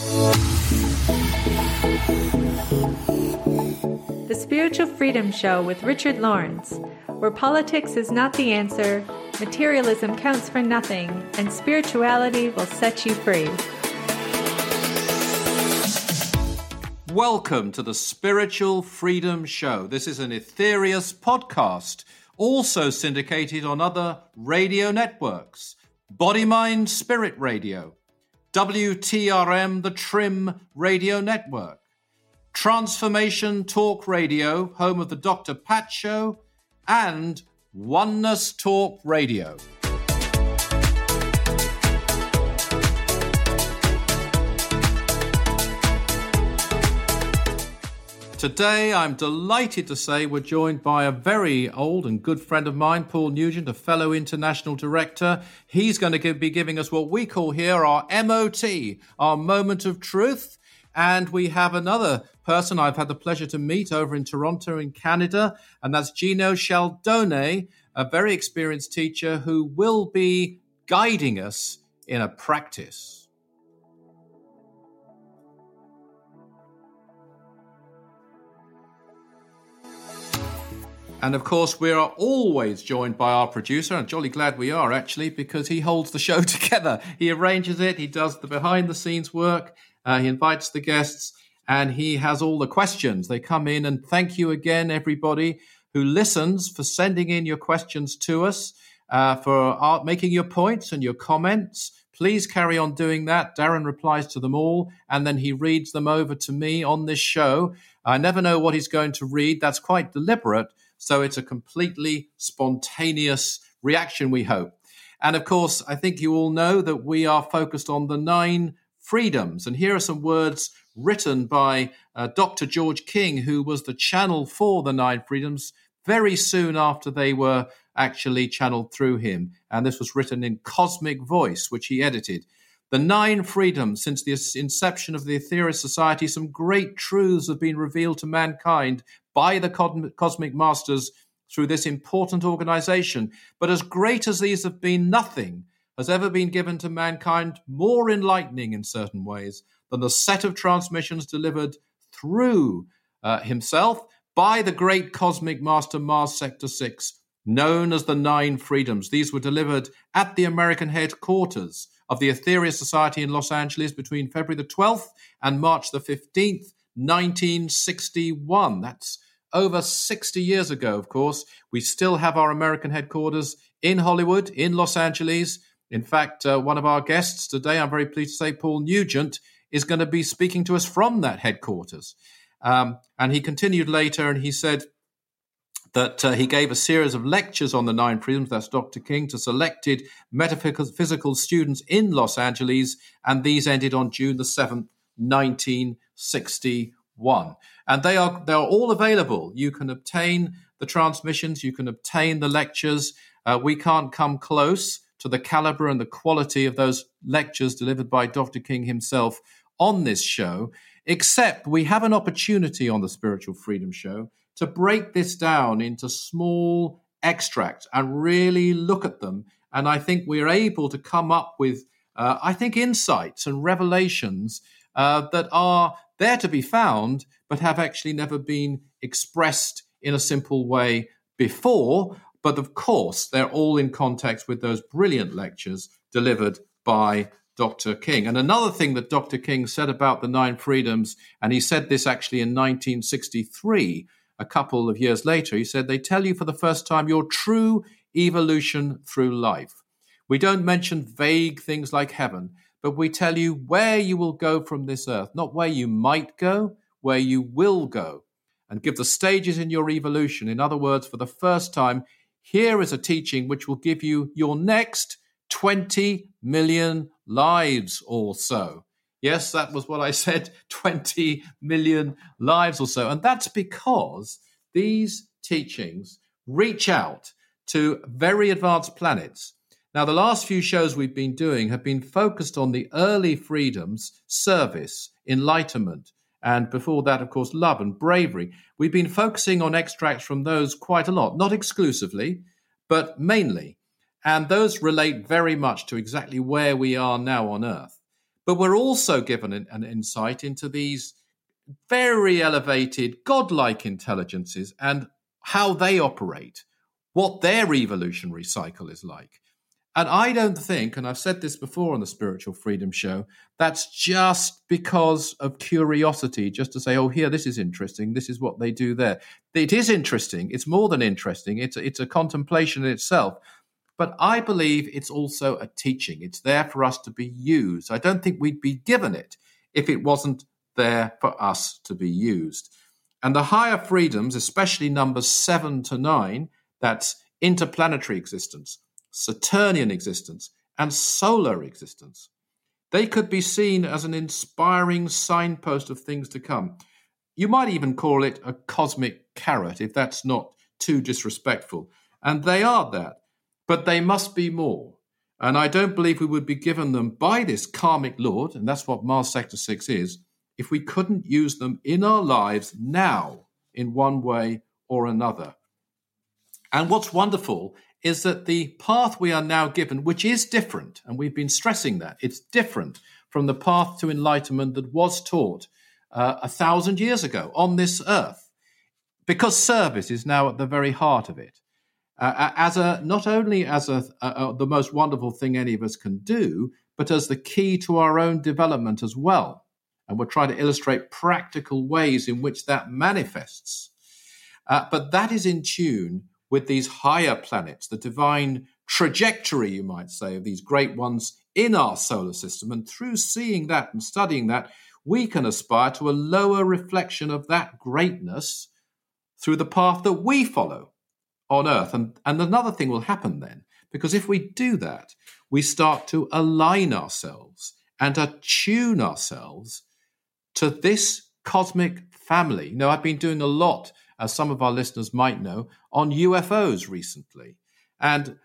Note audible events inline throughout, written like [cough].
The Spiritual Freedom Show with Richard Lawrence, where politics is not the answer, materialism counts for nothing, and spirituality will set you free. Welcome to the Spiritual Freedom Show. This is an Aetherius podcast, also syndicated on other radio networks Body Mind Spirit Radio, WTRM, the Trim Radio Network, Transformation Talk Radio, home of the Dr. Pat Show, and Oneness Talk Radio. Today, I'm delighted to say we're joined by a very old and good friend of mine, Paul Nugent, a fellow international director. He's going to be giving us what we call here our MOT, our moment of truth. And we have another person I've had the pleasure to meet over in Toronto, in Canada, and that's Gino Scialdone, a very experienced teacher who will be guiding us in a practice. And of course, we are always joined by our producer, and jolly glad we are actually, because he holds the show [laughs] together. He arranges it, he does the behind the scenes work, uh, he invites the guests, and he has all the questions. They come in, and thank you again, everybody who listens, for sending in your questions to us, uh, for our, making your points and your comments. Please carry on doing that. Darren replies to them all, and then he reads them over to me on this show. I never know what he's going to read. That's quite deliberate so it's a completely spontaneous reaction, we hope. And of course, I think you all know that we are focused on the nine freedoms. And here are some words written by uh, Dr. George King, who was the channel for the nine freedoms very soon after they were actually channeled through him. And this was written in Cosmic Voice, which he edited. The nine freedoms since the inception of the Aetherius Society, some great truths have been revealed to mankind by the cosmic masters through this important organization. But as great as these have been, nothing has ever been given to mankind more enlightening in certain ways than the set of transmissions delivered through uh, himself by the great cosmic master Mars Sector 6, known as the Nine Freedoms. These were delivered at the American headquarters of the Aetherius Society in Los Angeles between February the 12th and March the 15th, 1961. That's over 60 years ago, of course. We still have our American headquarters in Hollywood, in Los Angeles. In fact, uh, one of our guests today, I'm very pleased to say, Paul Nugent, is going to be speaking to us from that headquarters. Um, and he continued later and he said that uh, he gave a series of lectures on the nine freedoms, that's Dr. King, to selected metaphysical students in Los Angeles. And these ended on June the 7th, 1961 and they are they are all available. You can obtain the transmissions, you can obtain the lectures. Uh, we can't come close to the caliber and the quality of those lectures delivered by Dr. King himself on this show, except we have an opportunity on the Spiritual Freedom Show to break this down into small extracts and really look at them. And I think we're able to come up with, uh, I think, insights and revelations uh, that are there to be found, but have actually never been expressed in a simple way before. But of course, they're all in context with those brilliant lectures delivered by Dr. King. And another thing that Dr. King said about the nine freedoms, and he said this actually in 1963, a couple of years later, he said, They tell you for the first time your true evolution through life. We don't mention vague things like heaven but we tell you where you will go from this earth, not where you might go, where you will go, and give the stages in your evolution. In other words, for the first time, here is a teaching which will give you your next 20 million lives or so. Yes, that was what I [laughs] said 20 million lives or so. And that's because these teachings reach out to very advanced planets now, the last few shows we've been doing have been focused on the early freedoms, service, enlightenment, and before that, of course, love and bravery. We've been focusing on extracts from those quite a lot, not exclusively, but mainly. And those relate very much to exactly where we are now on Earth. But we're also given an, an insight into these very elevated, godlike intelligences and how they operate, what their evolutionary cycle is like. And I don't think, and I've said this before on the Spiritual Freedom Show, that's just because of curiosity, just to say, oh, here, this is interesting. This is what they do there. It is interesting. It's more than interesting. It's, it's a contemplation in itself. But I believe it's also a teaching. It's there for us to be used. I don't think we'd be given it if it wasn't there for us to be used. And the higher freedoms, especially numbers seven to nine, that's interplanetary existence Saturnian existence, and solar existence. They could be seen as an inspiring signpost of things to come. You might even call it a cosmic carrot, if that's not too disrespectful. And they are that, but they must be more. And I don't believe we would be given them by this karmic Lord, and that's what Mars Sector 6 is, if we couldn't use them in our lives now in one way or another. And what's wonderful is that the path we are now given, which is different, and we've been stressing that, it's different from the path to enlightenment that was taught uh, a thousand years ago on this earth, because service is now at the very heart of it. Uh, as a not only as a, the most wonderful thing any of us can do, but as the key to our own development as well. And we're trying to illustrate practical ways in which that manifests. Uh, but that is in tune with these higher planets, the divine trajectory, you might say, of these great ones in our solar system. And through seeing that and studying that, we can aspire to a lower reflection of that greatness through the path that we follow on Earth. And, and another thing will happen then, because if we do that, we start to align ourselves and attune ourselves to this cosmic family. You know, I've been doing a lot as some of our listeners might know, on UFOs recently. And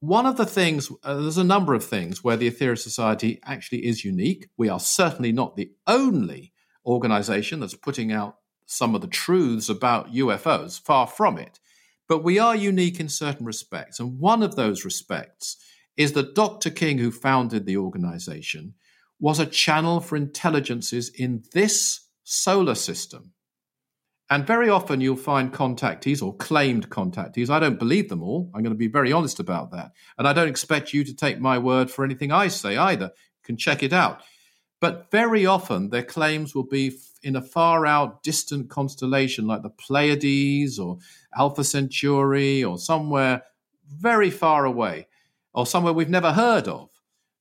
one of the things, uh, there's a number of things where the Aetherius Society actually is unique. We are certainly not the only organization that's putting out some of the truths about UFOs, far from it. But we are unique in certain respects. And one of those respects is that Dr. King, who founded the organization, was a channel for intelligences in this solar system. And very often you'll find contactees or claimed contactees. I don't believe them all. I'm going to be very honest about that. And I don't expect you to take my word for anything I say either. You can check it out. But very often their claims will be in a far out, distant constellation like the Pleiades or Alpha Centauri or somewhere very far away or somewhere we've never heard of.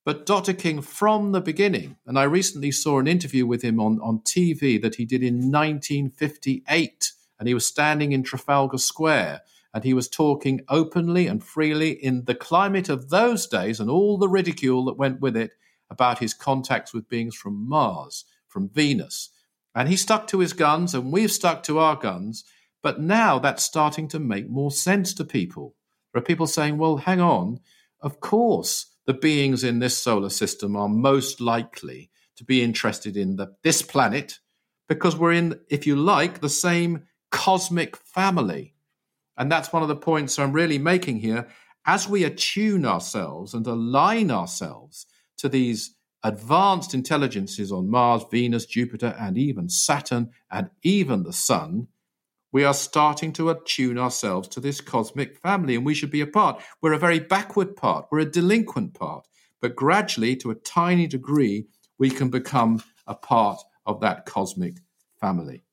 But Dr. King, from the beginning, and I recently saw an interview with him on, on TV that he did in 1958, and he was standing in Trafalgar Square, and he was talking openly and freely in the climate of those days and all the ridicule that went with it about his contacts with beings from Mars, from Venus. And he stuck to his guns, and we've stuck to our guns. But now that's starting to make more sense to people. There are people saying, well, hang on, of course the beings in this solar system are most likely to be interested in the, this planet because we're in, if you like, the same cosmic family. And that's one of the points I'm really making here. As we attune ourselves and align ourselves to these advanced intelligences on Mars, Venus, Jupiter, and even Saturn, and even the Sun, we are starting to attune ourselves to this cosmic family, and we should be a part. We're a very backward part, we're a delinquent part, but gradually, to a tiny degree, we can become a part of that cosmic family.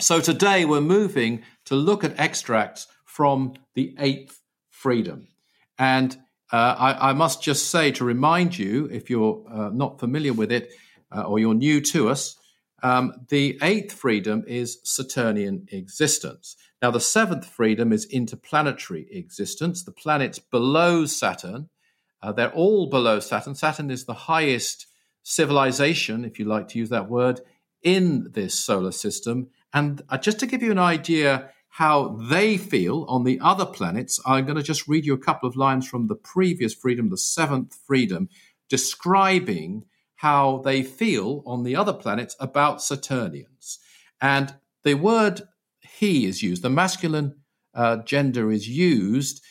So today, we're moving to look at extracts from the eighth freedom. And uh, I, I, must just say to remind you, if you're uh, not familiar with it uh, or you're new to us, um, the eighth freedom is Saturnian existence. Now, the seventh freedom is interplanetary existence. The planets below Saturn, uh, they're all below Saturn. Saturn is the highest civilization, if you like to use that word, in this solar system. And uh, just to give you an idea how they feel on the other planets, I'm going to just read you a couple of lines from the previous freedom, the seventh freedom, describing how they feel on the other planets about Saturnians. And the word he is used, the masculine uh, gender is used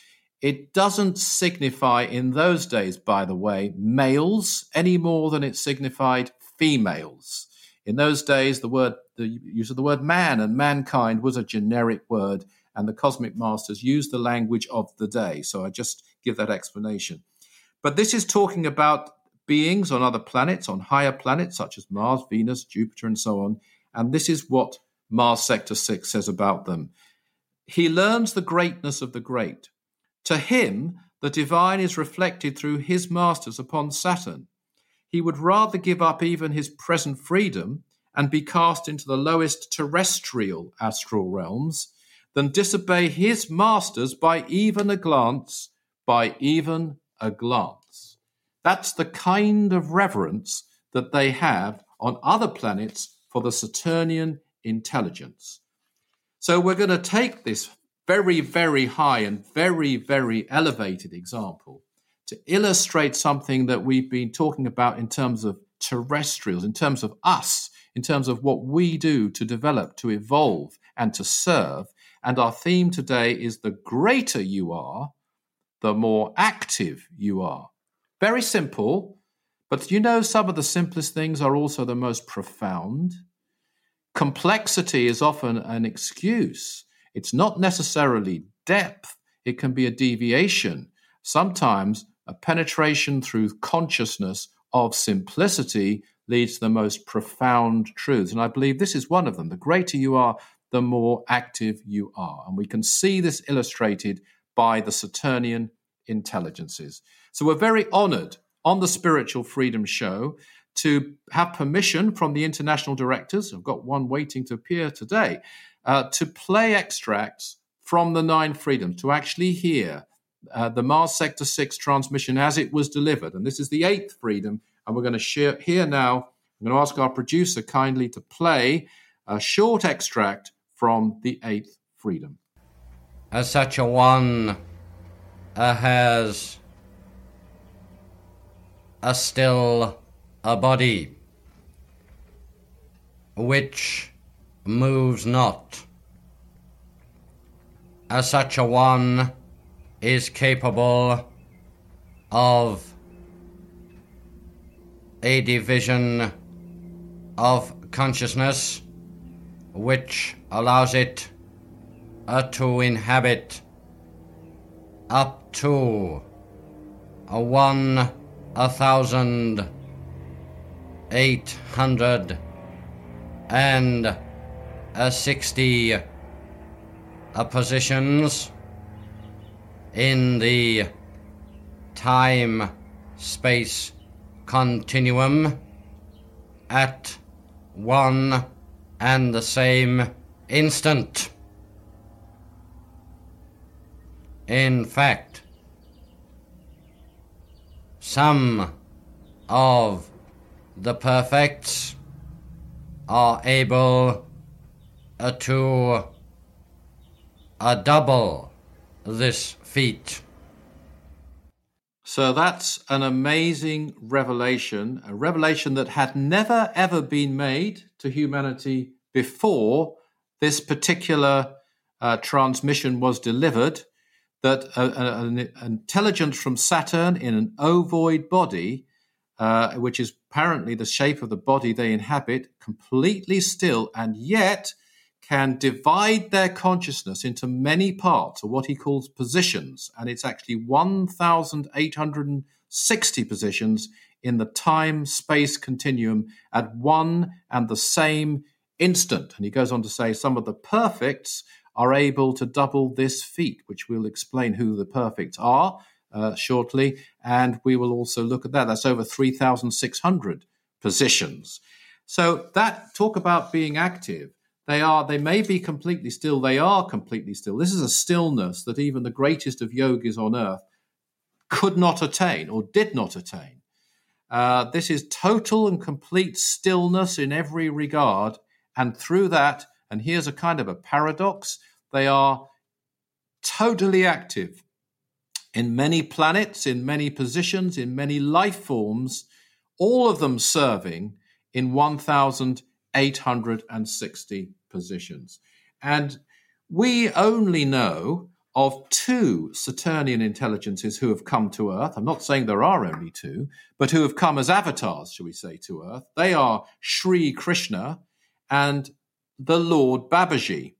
It doesn't signify in those days, by the way, males any more than it signified females. In those days, the word, the use of the word man and mankind was a generic word, and the cosmic masters used the language of the day. So I just give that explanation. But this is talking about beings on other planets, on higher planets such as Mars, Venus, Jupiter, and so on. And this is what Mars Sector 6 says about them. He learns the greatness of the great. To him, the divine is reflected through his masters upon Saturn. He would rather give up even his present freedom and be cast into the lowest terrestrial astral realms than disobey his masters by even a glance, by even a glance. That's the kind of reverence that they have on other planets for the Saturnian intelligence. So we're going to take this very, very high and very, very elevated example to illustrate something that we've been talking about in terms of terrestrials, in terms of us, in terms of what we do to develop, to evolve, and to serve. And our theme today is the greater you are, the more active you are. Very simple, but you know some of the simplest things are also the most profound. Complexity is often an excuse. It's not necessarily depth, it can be a deviation. Sometimes a penetration through consciousness of simplicity leads to the most profound truths. And I believe this is one of them. The greater you are, the more active you are. And we can see this illustrated by the Saturnian intelligences. So we're very honored on the Spiritual Freedom Show to have permission from the international directors. I've got one waiting to appear today uh, to play extracts from the Nine Freedoms, to actually hear uh, the Mars Sector 6 transmission as it was delivered. And this is the eighth freedom. And we're going to share here now. I'm going to ask our producer kindly to play a short extract from the eighth freedom. As such a one uh, has a still a body which moves not. As such a one is capable of a division of consciousness which allows it uh, to inhabit up to a one a thousand eight hundred and sixty positions in the time space continuum at one and the same instant. In fact, some of the perfects are able uh, to uh, double this feat. So that's an amazing revelation, a revelation that had never ever been made to humanity before this particular uh, transmission was delivered. That an intelligence from Saturn in an ovoid body, uh, which is apparently the shape of the body they inhabit, completely still, and yet can divide their consciousness into many parts, or what he calls positions, and it's actually 1,860 positions in the time space continuum at one and the same instant. And he goes on to say some of the perfects are able to double this feat, which we'll explain who the perfects are uh, shortly. And we will also look at that. That's over 3,600 positions. So that talk about being active they are, they may be completely still, they are completely still. This is a stillness that even the greatest of yogis on earth could not attain or did not attain. Uh, this is total and complete stillness in every regard. And through that, and here's a kind of a paradox, they are totally active in many planets, in many positions, in many life forms, all of them serving in 1,860 positions. And we only know of two Saturnian intelligences who have come to Earth. I'm not saying there are only two, but who have come as avatars, shall we say, to Earth. They are Sri Krishna and the Lord Babaji.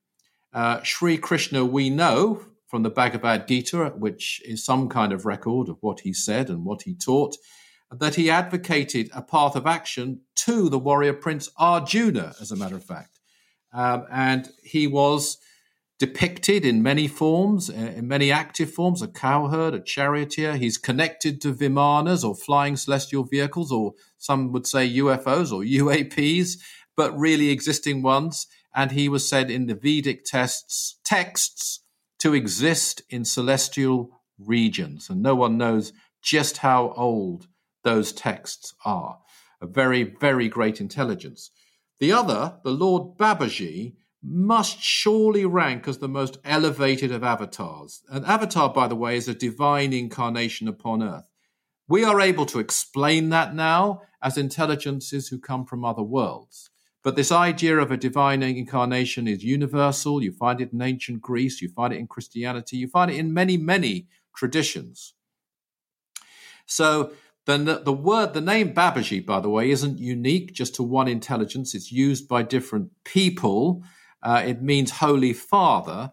Uh, Sri Krishna, we know from the Bhagavad Gita, which is some kind of record of what he said and what he taught, that he advocated a path of action to the warrior prince Arjuna, as a matter of fact. Um, and he was depicted in many forms, uh, in many active forms, a cowherd, a charioteer. He's connected to Vimanas or flying celestial vehicles, or some would say UFOs or UAPs, but really existing ones. And he was said in the Vedic texts, texts to exist in celestial regions. And no one knows just how old those texts are. A very, very great intelligence. The other, the Lord Babaji, must surely rank as the most elevated of avatars. An avatar, by the way, is a divine incarnation upon earth. We are able to explain that now as intelligences who come from other worlds. But this idea of a divine incarnation is universal. You find it in ancient Greece, you find it in Christianity, you find it in many, many traditions. So the, the word, the name Babaji, by the way, isn't unique just to one intelligence. It's used by different people uh, it means Holy Father.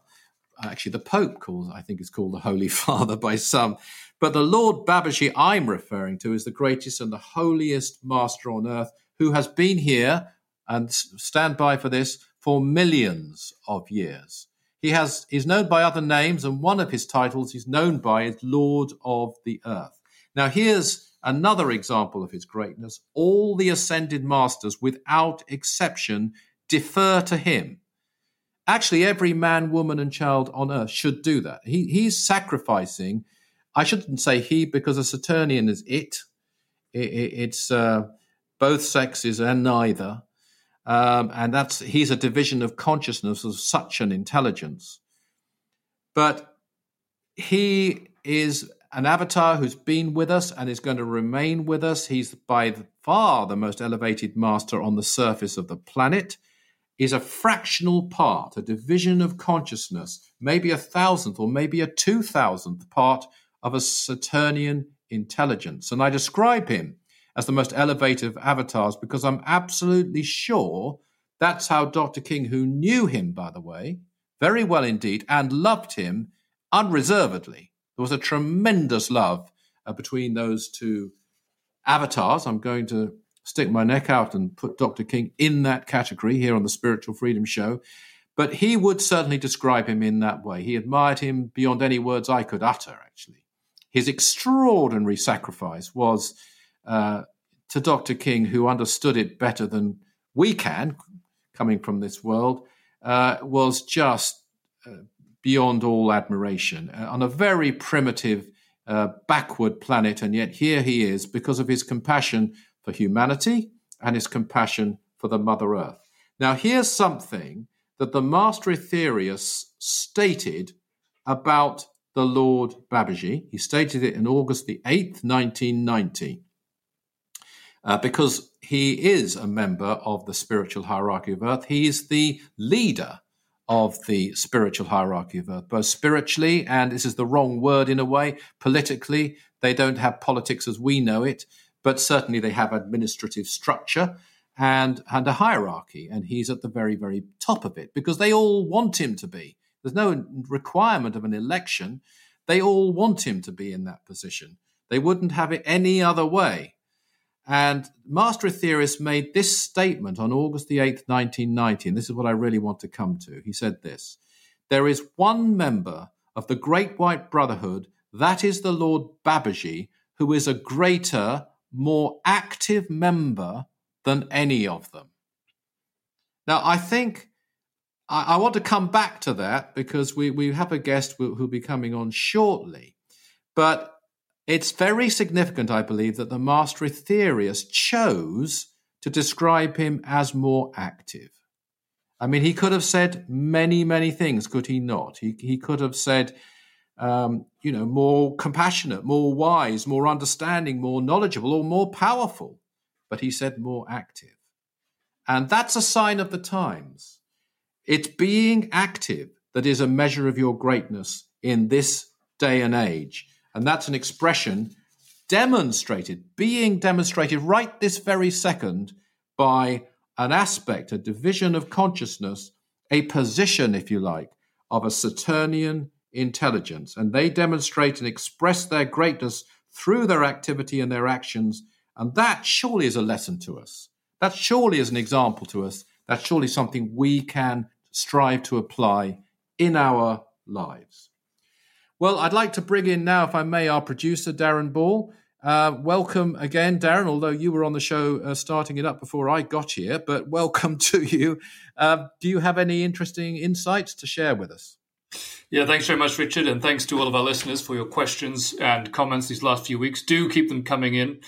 Actually, the Pope calls, I think, is called the Holy [laughs] Father by some. But the Lord Babaji I'm referring to is the greatest and the holiest master on earth who has been here and stand by for this for millions of years. He has is known by other names, and one of his titles he's known by is Lord of the Earth. Now, here's another example of his greatness. All the ascended masters, without exception, defer to him. Actually, every man, woman, and child on earth should do that. He, he's sacrificing. I shouldn't say he because a Saturnian is it. it, it it's uh, both sexes and neither. Um, and that's he's a division of consciousness of such an intelligence. But he is an avatar who's been with us and is going to remain with us. He's by far the most elevated master on the surface of the planet is a fractional part, a division of consciousness, maybe a thousandth or maybe a two thousandth part of a Saturnian intelligence. And I describe him as the most elevated of avatars because I'm absolutely sure that's how Dr. King, who knew him, by the way, very well indeed, and loved him unreservedly. There was a tremendous love uh, between those two avatars. I'm going to stick my neck out and put Dr. King in that category here on the Spiritual Freedom Show. But he would certainly describe him in that way. He admired him beyond any words I could utter, actually. His extraordinary sacrifice was uh, to Dr. King, who understood it better than we can, coming from this world, uh, was just uh, beyond all admiration. Uh, on a very primitive, backward planet, and yet here he is because of his compassion for humanity and his compassion for the Mother Earth. Now, here's something that the Master Aetherius stated about the Lord Babaji. He stated it in August the 8th, 1990. Uh, because he is a member of the spiritual hierarchy of Earth. He is the leader of the spiritual hierarchy of Earth, both spiritually and this is the wrong word in a way, politically. They don't have politics as we know it but certainly they have administrative structure and, and a hierarchy, and he's at the very, very top of it because they all want him to be. There's no requirement of an election. They all want him to be in that position. They wouldn't have it any other way. And Master Aetherius made this statement on August the 8th, 1990, and this is what I really want to come to. He said this There is one member of the Great White Brotherhood, that is the Lord Babaji, who is a greater more active member than any of them. Now, I think I, I want to come back to that because we, we have a guest who will be coming on shortly. But it's very significant, I believe, that the Master Aetherius chose to describe him as more active. I mean, he could have said many, many things, could he not? He, he could have said, um, you know, more compassionate, more wise, more understanding, more knowledgeable, or more powerful. But he said more active. And that's a sign of the times. It's being active that is a measure of your greatness in this day and age. And that's an expression demonstrated, being demonstrated right this very second by an aspect, a division of consciousness, a position, if you like, of a Saturnian intelligence. And they demonstrate and express their greatness through their activity and their actions. And that surely is a lesson to us. That surely is an example to us. That's surely something we can strive to apply in our lives. Well, I'd like to bring in now, if I may, our producer, Darren Ball. Uh, welcome again, Darren, although you were on the show uh, starting it up before I got here, but [laughs] welcome to you. Uh, do you have any interesting insights to share with us? Yeah, thanks very much, Richard, and thanks to all of our listeners for your questions and comments these last few weeks. Do keep them coming in.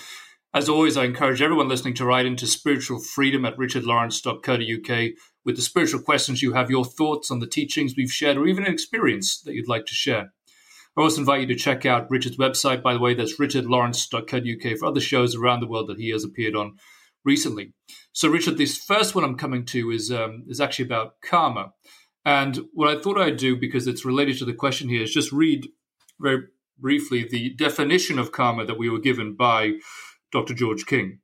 As always, I encourage everyone listening to write into spiritual freedom at richardlawrence.co.uk with the spiritual questions you have, your thoughts on the teachings we've shared, or even an experience that you'd like to share. I also invite you to check out Richard's website, by the way, that's richardlawrence.co.uk for other shows around the world that he has appeared on recently. So, Richard, this first one I'm coming to is um, is actually about karma. And what I thought I'd do, because it's related to the question here, is just read very briefly the definition of karma that we were given by Dr. George King,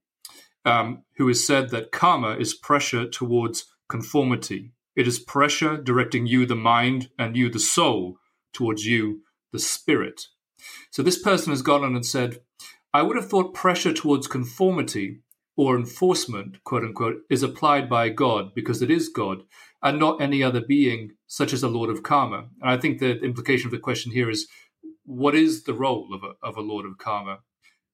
um, who has said that karma is pressure towards conformity. It is pressure directing you, the mind, and you, the soul, towards you, the spirit. So this person has gone on and said, I would have thought pressure towards conformity or enforcement, quote unquote, is applied by God because it is God and not any other being, such as a Lord of Karma. And I think the implication of the question here is what is the role of a, of a Lord of Karma?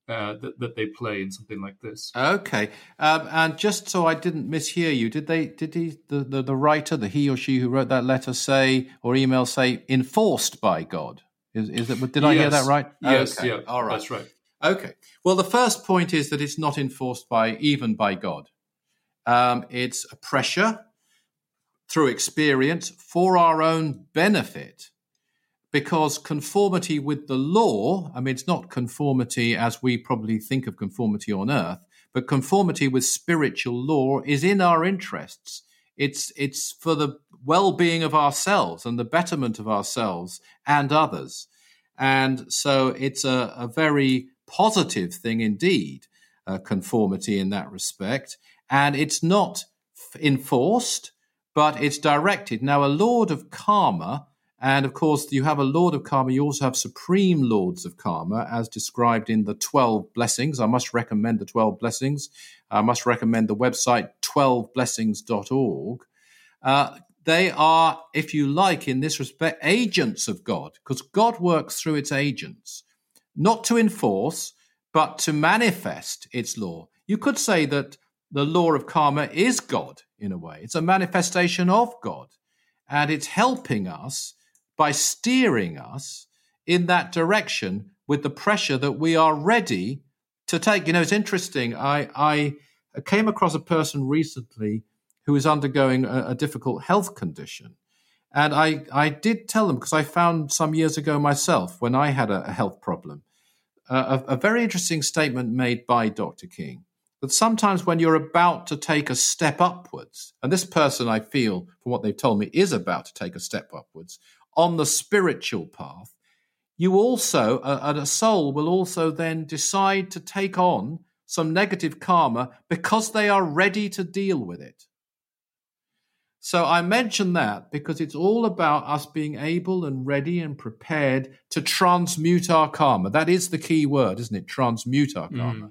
Uh, that, that they play in something like this. Okay, um, and just so I didn't mishear you, did they? Did he, the, the the writer, the he or she who wrote that letter, say or email say enforced by God? Is, is it? Did I yes. hear that right? Yes. Okay. Yeah. All right. That's right. Okay. Well, the first point is that it's not enforced by even by God. Um, it's a pressure through experience for our own benefit, because conformity with the law. I mean, it's not conformity as we probably think of conformity on earth, but conformity with spiritual law is in our interests. It's it's for the well-being of ourselves and the betterment of ourselves and others. And so it's a, a very positive thing indeed, uh, conformity in that respect. And it's not f- enforced, but it's directed. Now, a lord of karma, and of course, you have a lord of karma, you also have supreme lords of karma, as described in the 12 blessings. I must recommend the 12 blessings. I must recommend the website 12blessings.org. Uh, they are, if you like, in this respect, agents of God, because God works through its agents, not to enforce, but to manifest its law. You could say that the law of karma is God in a way, it's a manifestation of God, and it's helping us by steering us in that direction with the pressure that we are ready to take. You know, it's interesting. I, I came across a person recently who is undergoing a, a difficult health condition. And I, I did tell them, because I found some years ago myself when I had a, a health problem, uh, a, a very interesting statement made by Dr. King that sometimes when you're about to take a step upwards, and this person I feel, from what they've told me, is about to take a step upwards on the spiritual path, you also, uh, a soul will also then decide to take on some negative karma because they are ready to deal with it. So I mention that because it's all about us being able and ready and prepared to transmute our karma. That is the key word, isn't it? Transmute our karma. Mm.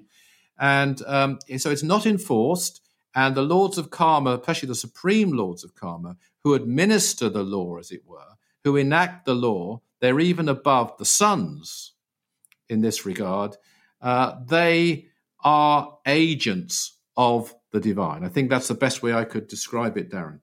And um, so it's not enforced. And the lords of karma, especially the supreme lords of karma, who administer the law, as it were, who enact the law, they're even above the sons in this regard. Uh, they are agents of the divine. I think that's the best way I could describe it, Darren.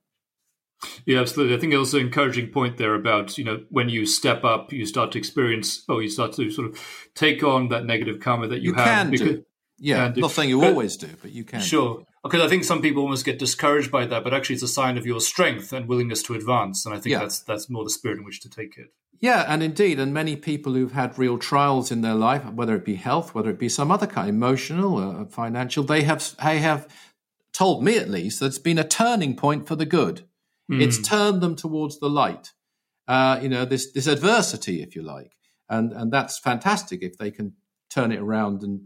Yeah, absolutely. I think also an encouraging point there about, you know, when you step up, you start to experience, oh, you start to sort of take on that negative karma that you, you have. Can because, do. Yeah, can do. not saying you but, always do, but you can. Sure. Do. Because I think some people almost get discouraged by that, but actually it's a sign of your strength and willingness to advance. And I think yeah. that's that's more the spirit in which to take it. Yeah, and indeed, and many people who've had real trials in their life, whether it be health, whether it be some other kind, emotional, or financial, they have they have told me at least that it's been a turning point for the good Mm. It's turned them towards the light. uh, you know, this this adversity, if you like, and and that's fantastic if they can turn it around and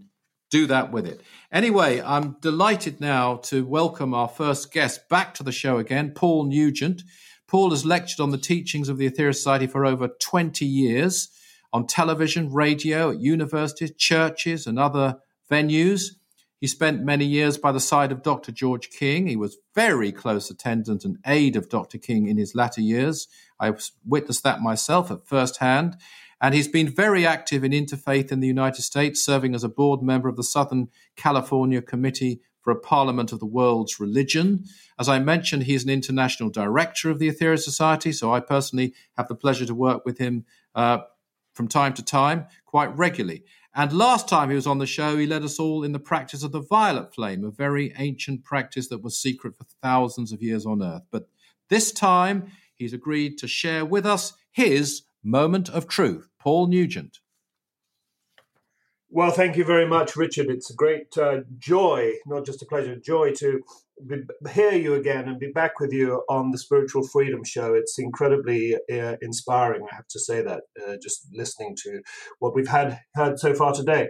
do that with it. Anyway, I'm delighted now to welcome our first guest back to the show again, Paul Nugent. Paul has lectured on the teachings of the Aetherius Society for over 20 years on television, radio, at universities, churches, and other venues. He spent many years by the side of Dr. George King. He was very close attendant and aide of Dr. King in his latter years. I witnessed that myself at first hand. And he's been very active in interfaith in the United States, serving as a board member of the Southern California Committee for a Parliament of the World's Religion. As I mentioned, he's an international director of the Aetherius Society, so I personally have the pleasure to work with him uh, from time to time, quite regularly. And last time he was on the show, he led us all in the practice of the violet flame, a very ancient practice that was secret for thousands of years on earth. But this time, he's agreed to share with us his moment of truth. Paul Nugent. Well, thank you very much, Richard. It's a great uh, joy, not just a pleasure, joy to be, hear you again and be back with you on the Spiritual Freedom Show. It's incredibly uh, inspiring, I have to say that, uh, just listening to what we've had had so far today.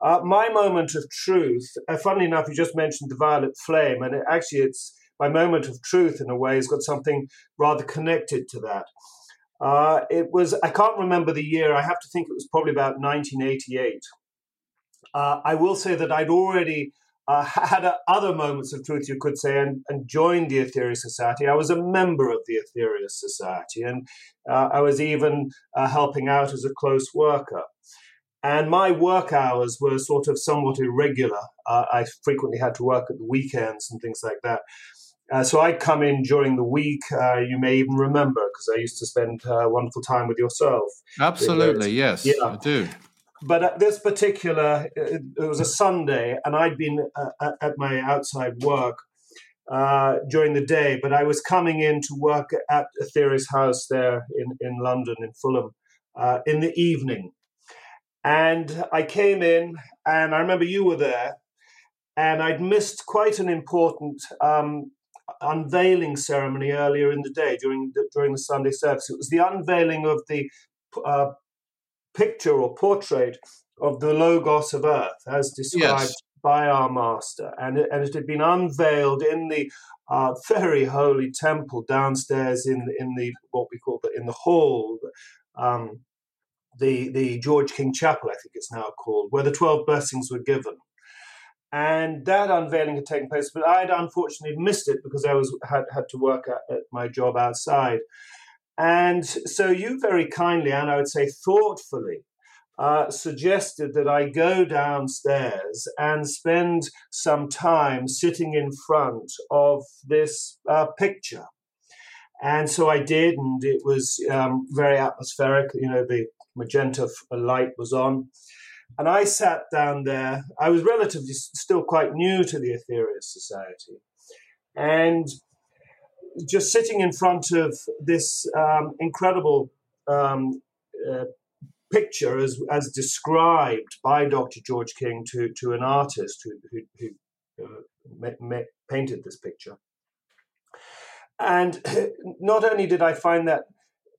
Uh, my moment of truth, uh, funnily enough, you just mentioned the violet flame, and it, actually, it's my moment of truth in a way has got something rather connected to that. Uh, it was, I can't remember the year, I have to think it was probably about 1988. Uh, I will say that I'd already uh, had uh, other moments of truth, you could say, and, and, joined the Aetherius Society. I was a member of the Aetherius Society, and uh, I was even uh, helping out as a close worker. And my work hours were sort of somewhat irregular. I frequently had to work at the weekends and things like that. Uh, so I'd come in during the week. Uh, you may even remember because I used to spend uh, wonderful time with yourself. Absolutely, yes, yeah. I do. But at this particular, it, it was a Sunday, and I'd been uh, at my outside work uh, during the day, but I was coming in to work at Aetherius House there in, in London, in Fulham, uh, in the evening. And I came in, and I remember you were there, and I'd missed quite an important um, unveiling ceremony earlier in the day during the, during the Sunday service. It was the unveiling of the uh, picture or portrait of the Logos of Earth as described yes. by our Master, and it, and it had been unveiled in the uh, very holy temple downstairs in in the what we call the in the hall. Um, the, the George King Chapel, I think it's now called, where the 12 blessings were given and that unveiling had taken place. But I had unfortunately missed it because I was had had to work at, at my job outside. And so you very kindly, and I would say thoughtfully, uh, suggested that I go downstairs and spend some time sitting in front of this uh, picture. And so I did, and it was um, very atmospheric. You know, the magenta light was on. And I sat down there. I was relatively still quite new to the Aetherius Society. And just sitting in front of this um, incredible um, uh, picture as, as described by Dr. George King to, to an artist who, who, who uh, ma- ma- painted this picture. And [laughs] not only did I find that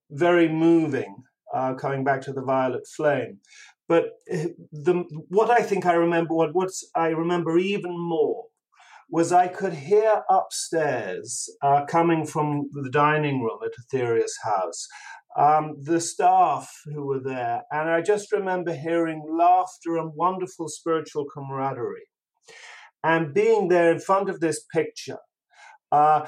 very moving, uh, coming back to the violet flame, but eh, the what I think I remember, what what's I remember even more, was I could hear upstairs, uh, coming from the dining room at Aetherius House, um, the staff who were there, and I just remember hearing laughter and wonderful spiritual camaraderie, and being there in front of this picture. Uh,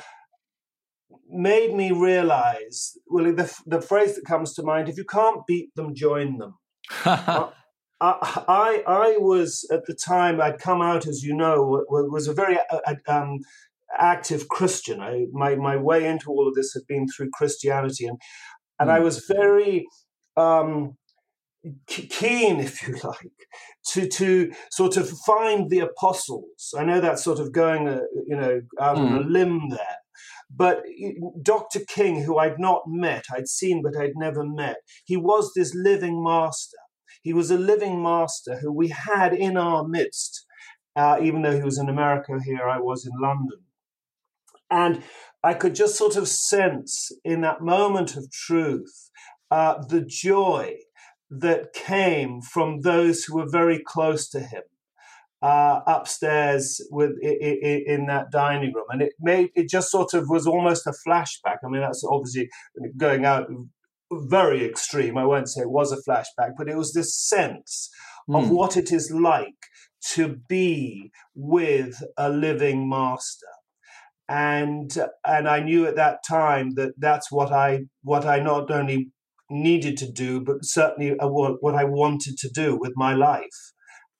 made me realize well the, the phrase that comes to mind if you can't beat them join them [laughs] I, I, was at the time I'd come out, as you know, was a very uh, uh, um, active Christian. I, my my way into all of this had been through Christianity, and and mm. I hmm. was very um, keen, [laughs] if you like, to to sort of find the apostles. I know that's sort of going, a, uh, you know, out mm. on a hmm. limb there. But Dr. King, who I'd not met, I'd seen but I'd never met, he was this living master. He was a living master who we had in our midst, uh, even though he was in America, here I was in London. And I could just sort of sense in that moment of truth uh, the joy that came from those who were very close to him uh, upstairs with in, in that dining room, and it made it just sort of was almost a flashback. I mean, that's obviously going out very extreme. I won't say it was a flashback, but it was this sense mm. of hmm. what it is like to be with a living master and and I knew at that time that that's what I what I not only needed to do, but certainly what I wanted to do with my life,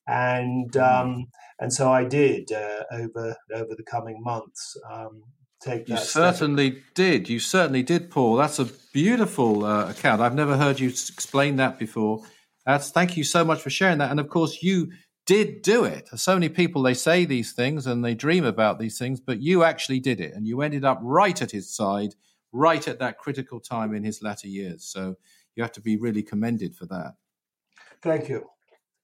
and mm. um, and so I did uh, over over the coming months. Um, take you certainly step. did. You certainly did, Paul. That's a beautiful uh, account. I've never heard you explain that before. That's thank you so much for sharing that. And of course, you did do it. So many people they say these things and they dream about these things, but you actually did it, and you ended up right at his side, right at that critical time in his latter years. So you have to be really commended for that. Thank you.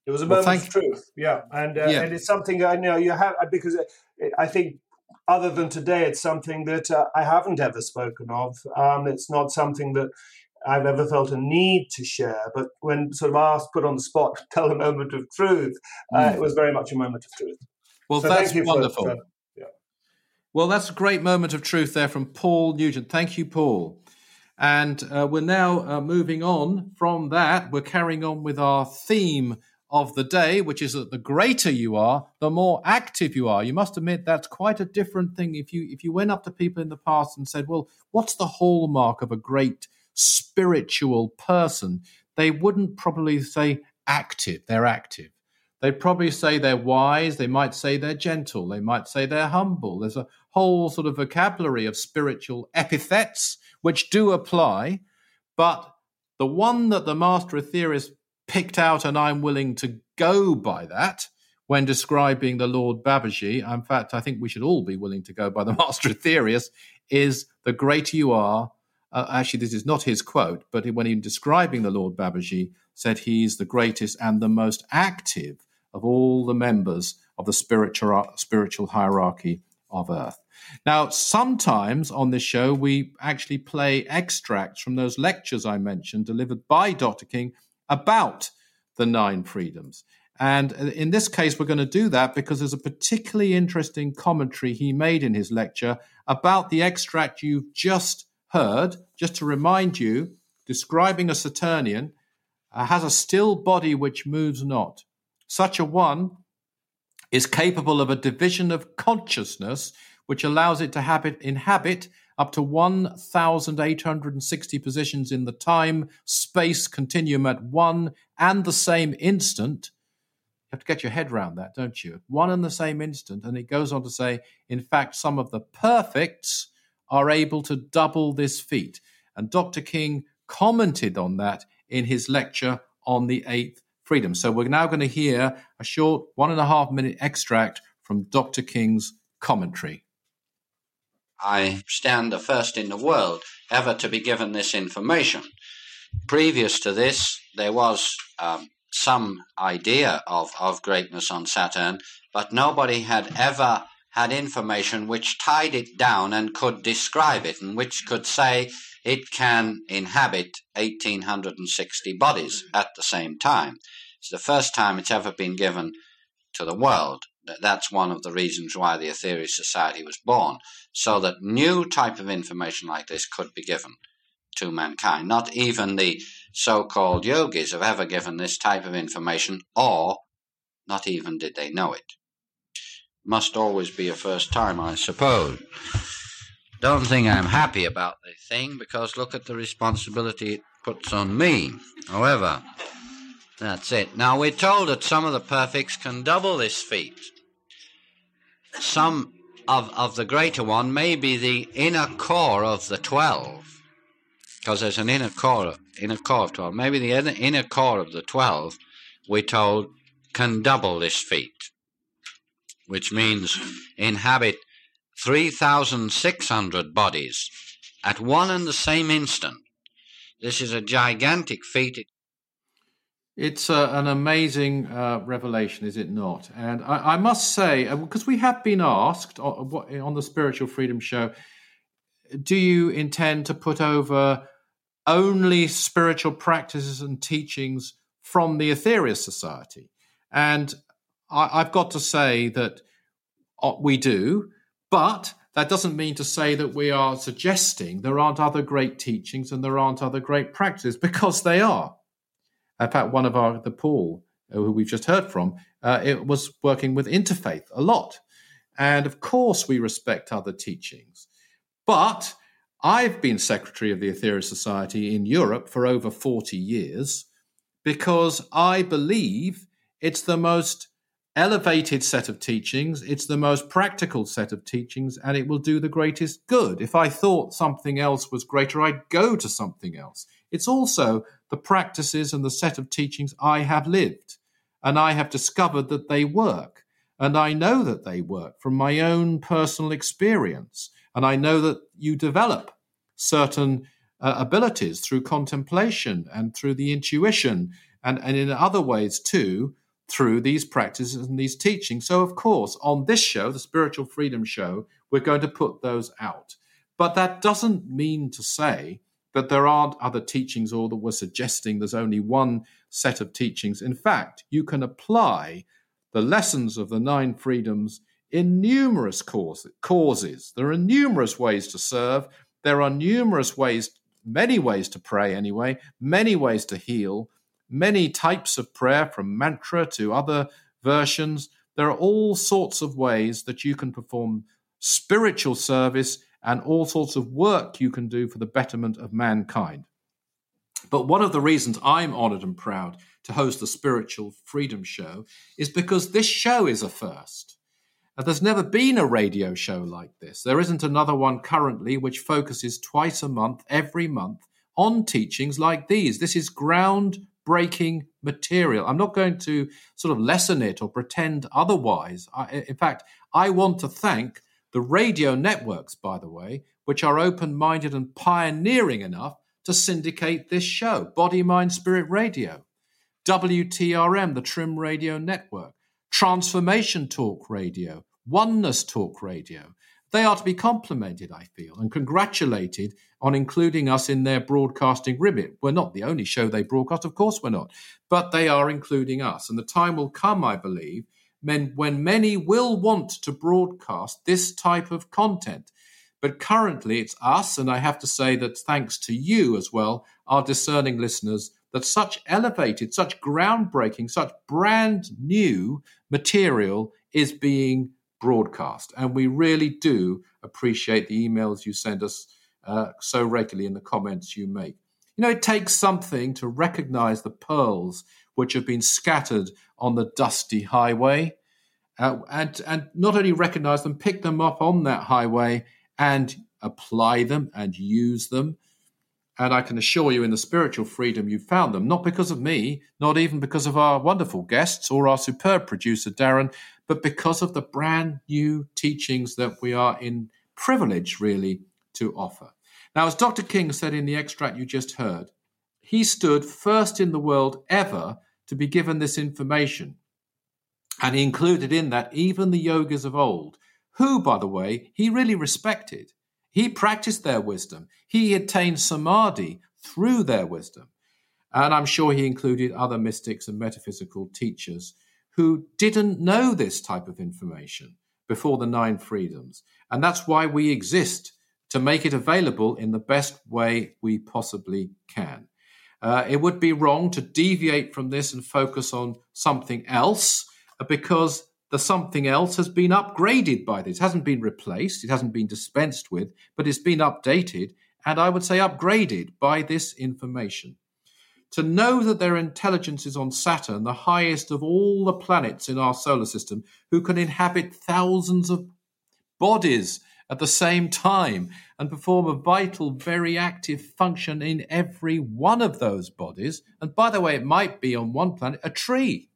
It was a well, moment of truth, yeah, and uh, yeah. and it's something I know you have because I think other than today, it's something that uh, I haven't ever spoken of. Um, it's not something that I've ever felt a need to share. But when sort of asked, put on the spot, [laughs] tell a moment of truth, uh, mm. it was very much a moment of truth. Well, so that's wonderful. For, yeah. Well, that's a great moment of truth there from Paul Nugent. Thank you, Paul. And uh, we're now uh, moving on from that. We're carrying on with our theme of the day, which is that the greater you are, the more active you are. You must admit that's quite a different thing. If you if you went up to people in the past and said, "Well, what's the hallmark of a great spiritual person, they wouldn't probably say active. They're active. They'd probably say they're wise. They might say they're gentle. They might say they're humble. There's a whole sort of vocabulary of spiritual epithets which do apply. But the one that the master Aetherius picked out, and I'm willing to go by that when describing the Lord Babaji, in fact, I think we should all be willing to go by the [laughs] master Aetherius, is the greater you are, uh, actually, this is not his quote, but when he describing the Lord Babaji, said he's the greatest and the most active of all the members of the spiritual, spiritual hierarchy of Earth. Now, sometimes on this show, we actually play extracts from those lectures I mentioned delivered by Dr. King about the nine freedoms. And in this case, we're going to do that because there's a particularly interesting commentary he made in his lecture about the extract you've just heard, just to remind you, describing a Saturnian, uh, has a still body which moves not. Such a one is capable of a division of consciousness which allows it to habit, inhabit up to 1,860 positions in the time space continuum at one and the same instant. You have to get your head around that, don't you? One and the same instant. And it goes on to say, in fact, some of the perfects are able to double this feat. And Dr. King commented on that in his lecture on the eighth freedom. So we're now going to hear a short one and a half minute extract from Dr. King's commentary. I stand the first in the world ever to be given this information. Previous to this, there was um, some idea of, of greatness on Saturn, but nobody had ever had information which tied it down and could describe it, and which could say it can inhabit 1860 bodies at the same time. It's the first time it's ever been given to the world. That's one of the reasons why the Aetherius Society was born, so that new type of information like this could be given to mankind. Not even the so-called yogis have ever given this type of information, or not even did they know it must always be a first time, I suppose. Don't think I'm happy about the thing because look at the responsibility it puts on me. However, that's it. Now, we're told that some of the perfects can double this feat. Some of, of the greater one may be the inner core of the 12, because there's an inner core, inner core of 12. Maybe the inner, inner core of the 12, we're told, can double this feat which means inhabit 3,600 bodies at one and the same instant. This is a gigantic feat. It's uh, an amazing uh, revelation, is it not? And I, I must say, because uh, we have been asked on, on the Spiritual Freedom Show, do you intend to put over only spiritual practices and teachings from the Aetherius Society? And I, have got to say that uh, we do, but that doesn't mean to say that we are suggesting there aren't other great teachings and there aren't other great practices, because they are. In fact, one of our, the Paul, uh, who we've just heard from, uh, it was working with interfaith a lot. And of course, we respect other teachings. But I've been secretary of the Aetherius Society in Europe for over 40 years because I believe it's the most elevated set of teachings, it's the most practical set of teachings, and it will do the greatest good. If I thought something else was greater, I'd go to something else. It's also the practices and the set of teachings I have lived, and I have discovered that they work. And I know that they work from my own personal experience. And I know that you develop certain uh, abilities through contemplation and through the intuition and, and in other ways too through these practices and these teachings. So, of course, on this show, the Spiritual Freedom Show, we're going to put those out. But that doesn't mean to say that there aren't other teachings or that we're suggesting there's only one set of teachings. In fact, you can apply the lessons of the nine freedoms in numerous causes. There are numerous ways to serve. There are numerous ways, many ways to pray anyway, many ways to heal, many types of prayer from mantra to other versions. There are all sorts of ways that you can perform spiritual service and all sorts of work you can do for the betterment of mankind. But one of the reasons I'm honored and proud to host the Spiritual Freedom Show is because this show is a first. There's never been a radio show like this. There isn't another one currently which focuses twice a month, every month, on teachings like these. This is ground breaking material. I'm not going to sort of lessen it or pretend otherwise. I, in fact, I want to thank the radio networks, by the way, which are open minded and pioneering enough to syndicate this show Body, Mind, Spirit Radio, WTRM, the Trim Radio Network, Transformation Talk Radio, Oneness Talk Radio. They are to be complimented, I feel, and congratulated on including us in their broadcasting remit. We're not the only show they broadcast, of course we're not, but they are including us. And the time will come, I believe, when, when many will want to broadcast this type of content. But currently it's us, and I have to say that thanks to you as well, our discerning listeners, that such elevated, such groundbreaking, such brand new material is being broadcast. And we really do appreciate the emails you send us uh, so regularly and the comments you make. You know, it takes something to recognize the pearls which have been scattered on the dusty highway, uh, and, and not only recognize them, pick them up on that highway and apply them and use them. And I can assure you, in the spiritual freedom, you found them, not because of me, not even because of our wonderful guests or our superb producer, Darren, but because of the brand new teachings that we are in privilege, really, to offer. Now, as Dr. King said in the extract you just heard, he stood first in the world ever to be given this information. And he included in that even the yogis of old, who, by the way, he really respected. He practiced their wisdom. He attained samadhi through their wisdom. And I'm sure he included other mystics and metaphysical teachers who didn't know this type of information before the nine freedoms. And that's why we exist to make it available in the best way we possibly can. Uh, it would be wrong to deviate from this and focus on something else uh, because the something else has been upgraded by this. It hasn't been replaced, it hasn't been dispensed with, but it's been updated and I would say upgraded by this information to know that there are intelligences on Saturn, the highest of all the planets in our solar system, who can inhabit thousands of bodies at the same time and perform a vital, very active function in every one of those bodies. And by the way, it might be on one planet a tree,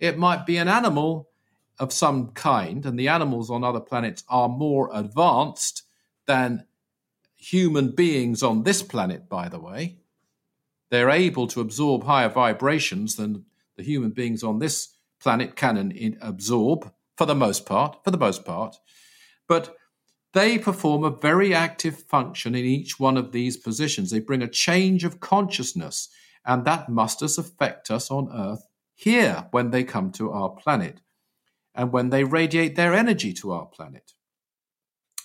it might be an animal of some kind, and the animals on other planets are more advanced than human beings on this planet, by the way. They're able to absorb higher vibrations than the human beings on this planet can absorb for the most part, for the most part. But they perform a very active function in each one of these positions. They bring a change of consciousness, and that must affect us on Earth here when they come to our planet and when they radiate their energy to our planet.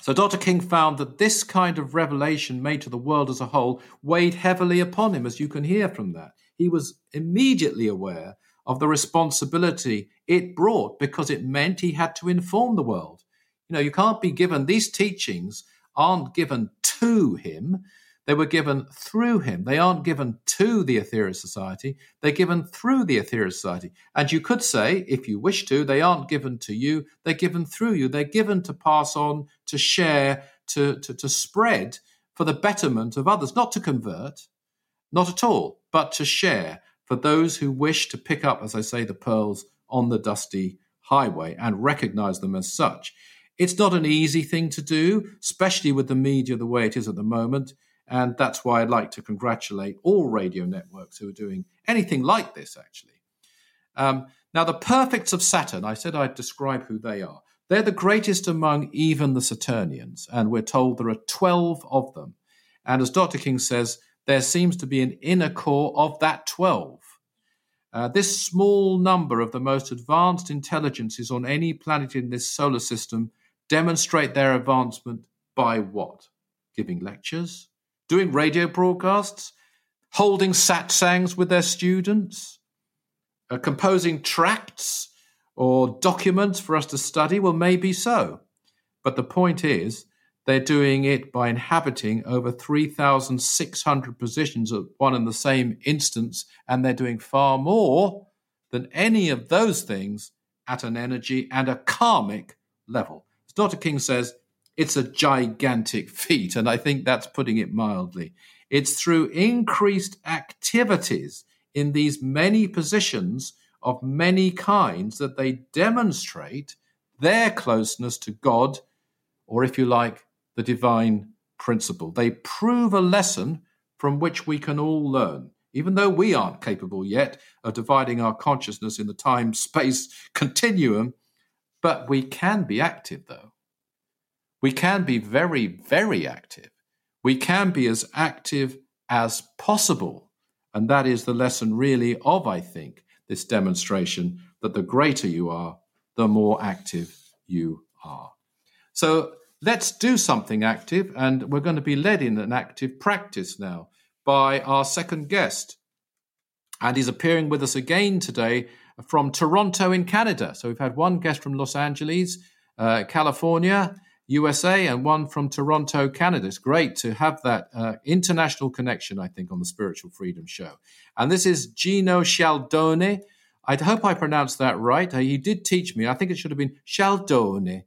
So Dr. King found that this kind of revelation made to the world as a whole weighed heavily upon him, as you can hear from that. He was immediately aware of the responsibility it brought because it meant he had to inform the world. You know, you can't be given these teachings aren't given to him, they were given through him. They aren't given to the Aetherius Society, they're given through the Aetherius Society. And you could say, if you wish to, they aren't given to you, they're given through you. They're given to pass on, to share, to, to, to spread for the betterment of others, not to convert, not at all, but to share for those who wish to pick up, as I say, the pearls on the dusty highway and recognize them as such. It's not an easy thing to do, especially with the media the way it is at the moment. And that's why I'd like to congratulate all radio networks who are doing anything like this, actually. Um, now, the perfects of Saturn, I said I'd describe who they are. They're the greatest among even the Saturnians, and we're told there are 12 of them. And as Dr. King says, there seems to be an inner core of that 12. Uh, this small number of the most advanced intelligences on any planet in this solar system demonstrate their advancement by what? Giving lectures, doing radio broadcasts, holding satsangs with their students, uh, composing tracts or documents for us to study? Well, maybe so. But the point is, they're doing it by inhabiting over 3,600 positions at one and the same instance, and they're doing far more than any of those things at an energy and a karmic level. As Dr. King says, it's a gigantic [laughs] feat, and I think that's putting it mildly. It's through increased activities in these many positions of many kinds that they demonstrate their closeness to God, or if you like, the divine principle. They prove a lesson from which we can all learn, even though we aren't capable yet of dividing our consciousness in the time space [laughs] continuum. But we can be active, though. We can be very, very active. We can be as active as possible. And that is the lesson, really, of, I think, this demonstration that the greater you are, the more active you are. So let's do something active. And we're going to be led in an active practice now by our second guest. And he's appearing with us again today from Toronto in Canada. So we've had one guest from Los Angeles, uh, California. USA and one from Toronto, Canada. It's great to have that uh, international connection, I think, on the Spiritual Freedom Show. And this is Gino Scialdone. I hope I pronounced that right. Uh, he did teach me. I think it should have been Scialdone.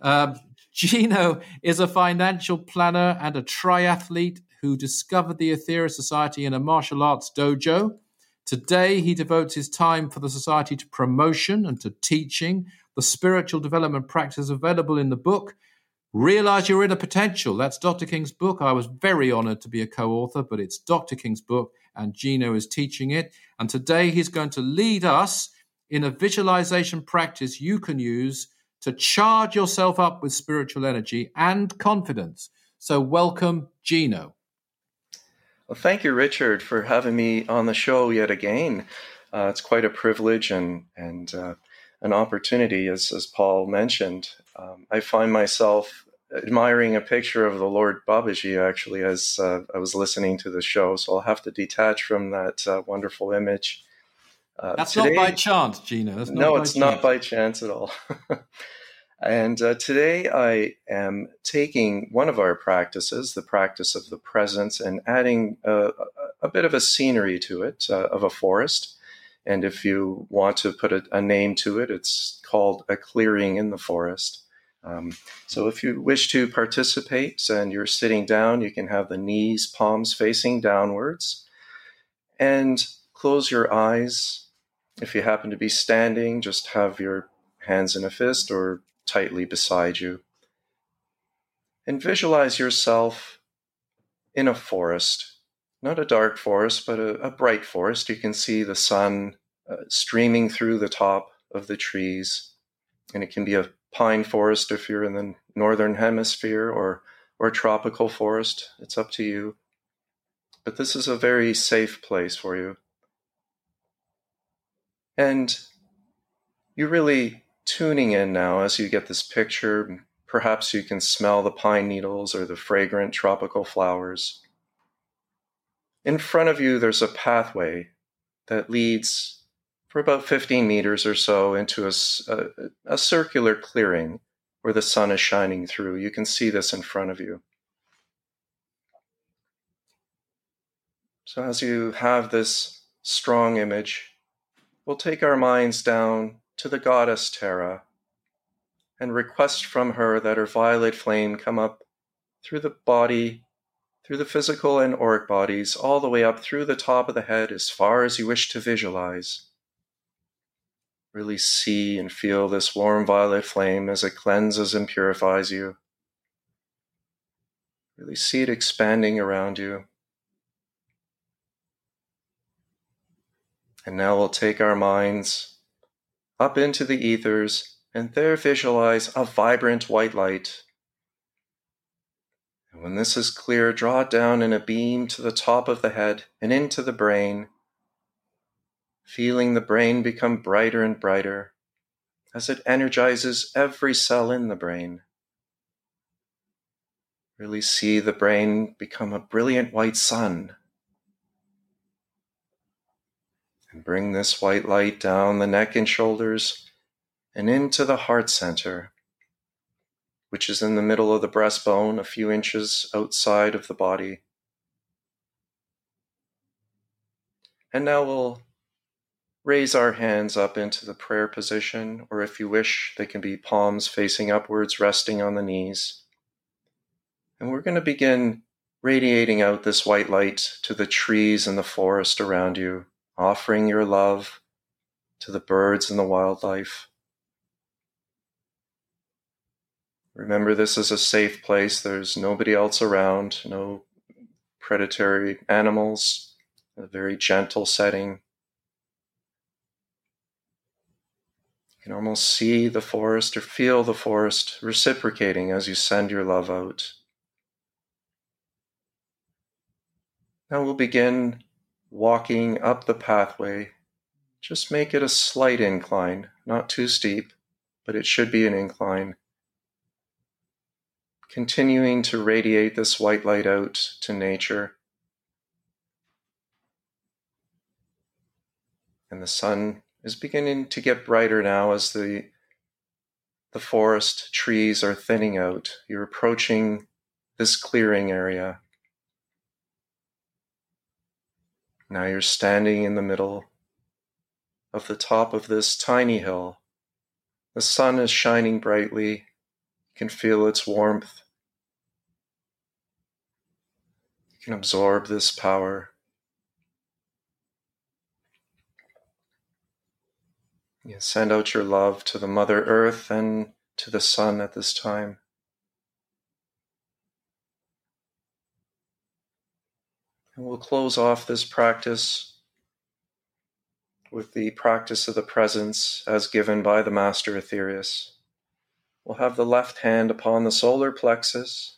Um, Gino is a financial planner and a triathlete who discovered the Aetherius Society in a martial arts dojo. Today, he devotes his time for the society to promotion and to teaching the spiritual development practice available in the book. Realize your inner potential. That's Dr. King's book. I was very honored to be a co author, but it's Dr. King's book, and Gino is teaching it. And today he's going to lead us in a visualization practice you can use to charge yourself up with spiritual energy and confidence. So, welcome, Gino. Well, thank you, Richard, for having me on the show yet again. Uh, it's quite a privilege and and uh, an opportunity, as, as Paul mentioned. Um, I find myself admiring a picture of the Lord Babaji actually as uh, I was listening to the show, so I'll have to detach from that uh, wonderful image. Uh, That's today, not by chance, Gino. That's no, it's chance. not by chance at all. [laughs] and uh, today I am taking one of our practices, the practice of the presence, and adding a, a bit of a scenery to it uh, of a forest. And if you want to put a, a name to it, it's called a clearing in the forest. Um, so if you wish to participate and you're sitting down, you can have the knees, palms facing downwards, and close your eyes. If you happen to be standing, just have your hands in a fist or tightly beside you. And visualize yourself in a forest not a dark forest, but a, a bright forest. You can see the sun uh, streaming through the top of the trees, and it can be a pine forest if you're in the northern hemisphere, or or tropical forest. It's up to you. But this is a very safe place for you. And you're really tuning in now as you get this picture. Perhaps you can smell the pine needles or the fragrant tropical flowers. In front of you, there's a pathway that leads for about 15 meters or so into a, a, a, circular clearing where the sun is shining through. You can see this in front of you. So, as you have this strong image, we'll take our minds down to the goddess Terra and request from her that her violet flame come up through the body through the physical and auric bodies, all the way up through the top of the head as far as you wish to visualize. Really see and feel this warm violet flame as it cleanses and purifies you. Really see it expanding around you. And now we'll take our minds up into the ethers and there visualize a vibrant white light and when this is clear, draw it down in a beam to the top of the head and into the brain, feeling the brain become brighter and brighter as it energizes every cell in the brain. Really see the brain become a brilliant white sun. And bring this white light down the neck and shoulders and into the heart center which is in the middle of the breastbone, a few inches outside of the body. And now we'll raise our hands up into the prayer position, or if you wish, they can be palms facing upwards, resting on the knees. And we're going to begin radiating out this white light to the trees and the forest around you, offering your love to the birds and the wildlife. Remember, this is a safe place. There's nobody else around, no predatory animals, a very gentle setting. You can almost see the forest or feel the forest reciprocating as you send your love out. Now we'll begin walking up the pathway. Just make it a slight incline, not too steep, but it should be an incline continuing to radiate this white light out to nature. And the sun is beginning to get brighter now as the the forest trees are thinning out. You're approaching this clearing area. Now you're standing in the middle of the top of this tiny hill. The sun is shining brightly You can feel its warmth. You can absorb this power. You send out your love to the Mother Earth and to the Sun at this time. And we'll close off this practice with the practice of the presence as given by the Master Aetherius. We'll have the left hand upon the solar plexus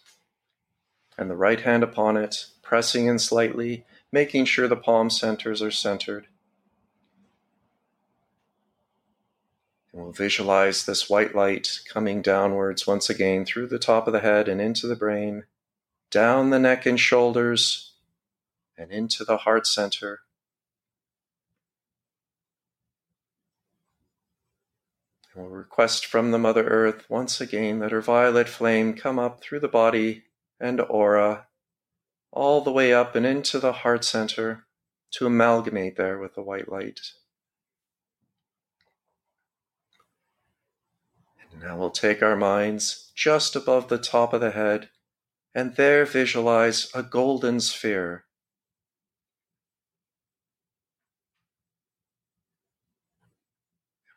and the right hand upon it, pressing in slightly, making sure the palm centers are centered. And we'll visualize this white light coming downwards once again through the top of the head and into the brain, down the neck and shoulders, and into the heart center. And we'll request from the Mother Earth once again that her violet flame come up through the body and aura, all the way up and into the heart center to amalgamate there with the white light. And now we'll take our minds just above the top of the head and there visualize a golden sphere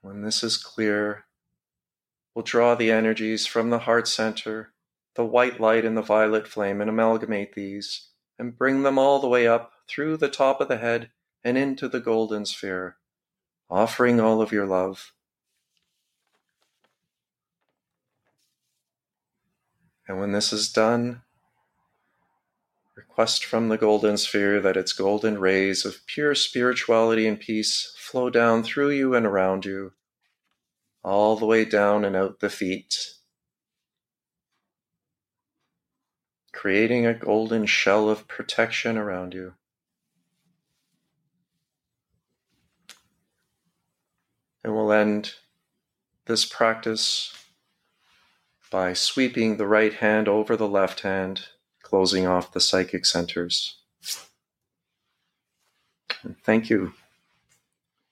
When this is clear, we'll draw the energies from the heart center, the white light and the violet flame, and amalgamate these and bring them all the way up through the top of the head and into the golden sphere, offering all of your love. And when this is done, request from the golden sphere that its golden rays of pure spirituality and peace flow down through you and around you, all the way down and out the feet, creating a golden shell of protection around you. And we'll end this practice by sweeping the right hand over the left hand, closing off the psychic centers. And thank you.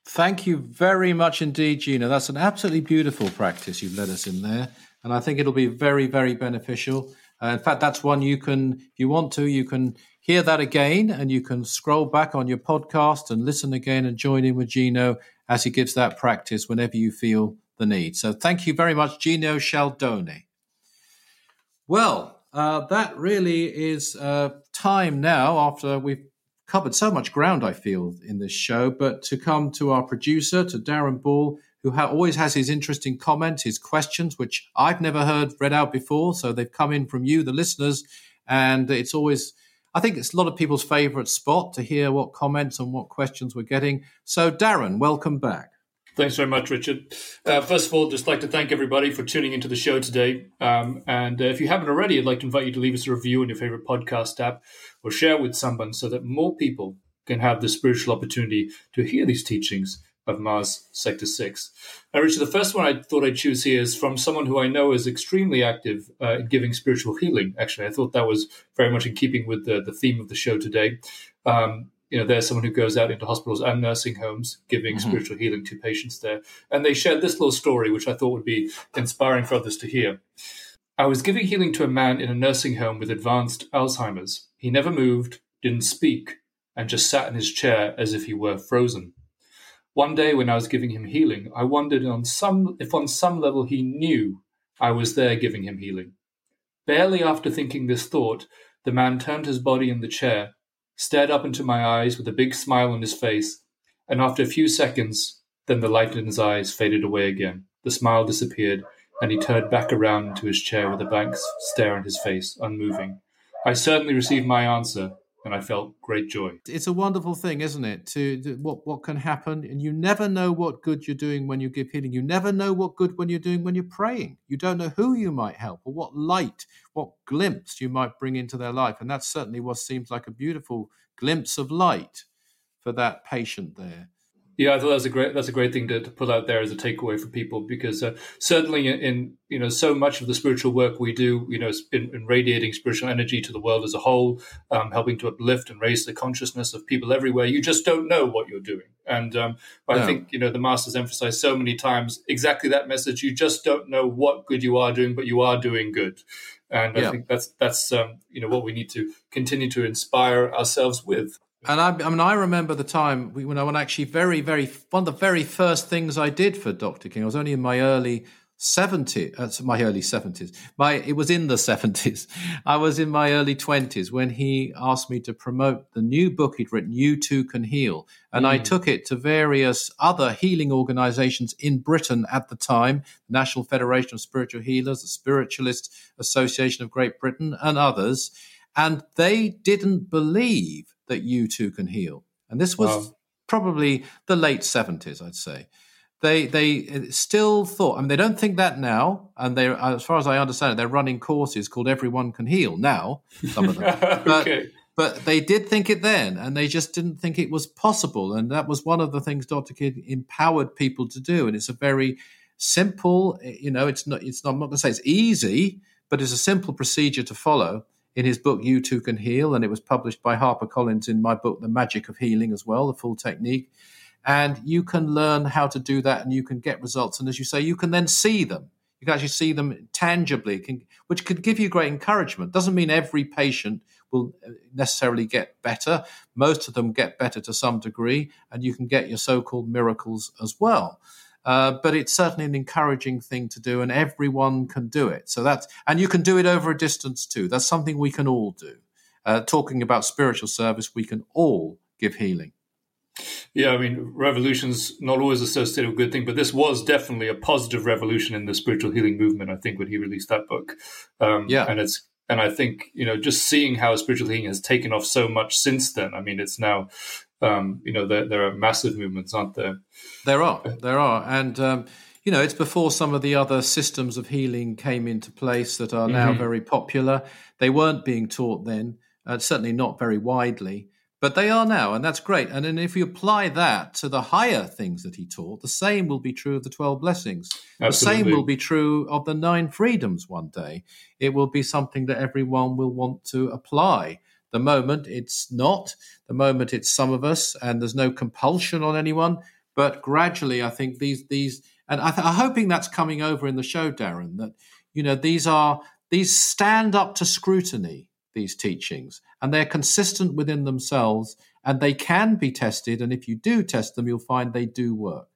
Thank you very much indeed, Gino. That's an absolutely beautiful practice you've led us in there. And I think it'll be very, very beneficial. Uh, in fact, that's one you can, if you want to, you can hear that again and you can scroll back on your podcast and listen again and join in with Gino as he gives that practice whenever you feel the need. So thank you very much, Gino Cialdoni. Well, uh, that really is uh, time now after we've covered so much ground, I feel, in this show, but to come to our producer, to Darren Ball, who ha- always has his interesting comments, his questions, which I've never heard read out before. So they've come in from you, the listeners, and it's always. I think it's a lot of people's favorite spot to hear what comments and what questions we're getting. So, Darren, welcome back. Thanks very much, Richard. Uh, first of all, just like to thank everybody for tuning into the show today. Um, and uh, if you haven't already, I'd like to invite you to leave us a review on your favorite podcast app or share with someone so that more people can have the spiritual opportunity to hear these teachings of Mars Sector 6. Now, Richard, the first one I thought I'd choose here is from someone who I know is extremely active uh, in giving spiritual healing. Actually, I thought that was very much in keeping with the, the theme of the show today. Um, you know, there's someone who goes out into hospitals and nursing homes giving mm-hmm. spiritual healing to patients there. And they shared this little story, which I thought would be inspiring for others to hear. I was giving healing to a man in a nursing home with advanced Alzheimer's. He never moved, didn't speak, and just sat in his chair as if he were frozen. One day when I was giving him healing, I wondered on some, if on some level he knew I was there giving him healing. Barely after thinking this thought, the man turned his body in the chair stared up into my eyes with a big smile on his face, and after a few seconds, then the light in his eyes faded away again. The smile disappeared, and he turned back around into his chair with a blank stare on his face, unmoving. I certainly received my answer, and I felt great joy. It's a wonderful thing, isn't it? To, to, what what can happen, and you never know what good you're doing when you give healing. You never know what good when you're doing when you're praying. You don't know who you might help or what light, what glimpse you might bring into their life, and that's certainly what seems like a beautiful glimpse of light for that patient there. Yeah, I thought that's a great that's a great thing to, to put out there as a takeaway for people because uh, certainly in, in, you know so much of the spiritual work we do, you know, in, in radiating spiritual energy to the world as a whole, um, helping to uplift and raise the consciousness of people everywhere. You just don't know what you're doing, and um. I think you know the masters emphasize so many times exactly that message. You just don't know what good you are doing, but you are doing good, and yeah. I think that's that's um, you know what we need to continue to inspire ourselves with. And I, I, mean, I remember the time when I, when actually very, very one of the very first things I did for Dr. King. I was only in my early 70s, uh, my early 70s. My it was in the [laughs] 70s. I was in my early 20s when he asked me to promote the new book he'd written, "You Too Can Heal," and mm. I took it to various other healing organisations in Britain at the time, the National Federation of Spiritual Healers, the Spiritualist Association of Great Britain, and others, and they didn't believe that you too can heal. And this was wow. probably the late 70s, I'd say. They they uh, still thought. I mean, they don't think that now, and they, as far as I understand it, they're running courses called "Everyone Can Heal" now. Some of them, [laughs] okay. but, but they did think it then, and they just didn't think it was possible. And that was one of the things Dr. King empowered people to do. And it's a very simple, you know, it's not. It's not. I'm not going to say it's easy, but it's a simple procedure to follow in his book You Too Can Heal, and it was published by HarperCollins in my book The Magic of Healing as well, the full technique. And you can learn how to do that, and you can get results. And as you say, you can then see them. You can actually see them tangibly, can, which could give you great encouragement. Doesn't mean every patient will uh, necessarily get better. Most of them get better to some degree, and you can get your so-called miracles as well. Uh, but it's certainly an encouraging thing to do, and everyone can do it. So that's and you can do it over a distance too. That's something we can all do. uh, talking about spiritual service, we can all give healing. Yeah, I mean, revolution's not always associated with good thing, but this was definitely a positive revolution in the spiritual healing movement. I think when he released that book, um, yeah, and it's and I think you know just seeing how spiritual healing has taken off so much since then. I mean, it's now um, you know there, there are massive movements, aren't there? There are, there are, and um, you know it's before some of the other systems of healing came into place that are now mm-hmm. very popular. They weren't being taught then, uh, certainly not very widely. But they are now, and that's great. And then if you apply that to the higher things that he taught, the same will be true of the 12 blessings. Absolutely. The same will be true of the nine freedoms one day. It will be something that everyone will want to apply. The moment it's not, the moment it's some of us, and there's no compulsion on anyone. But gradually, I think these, these, and I th- I'm hoping that's coming over in the show, Darren, that, you know, these are, these stand up to scrutiny these teachings, and they're consistent within themselves, and they can be tested. And if you do test them, you'll find they do work.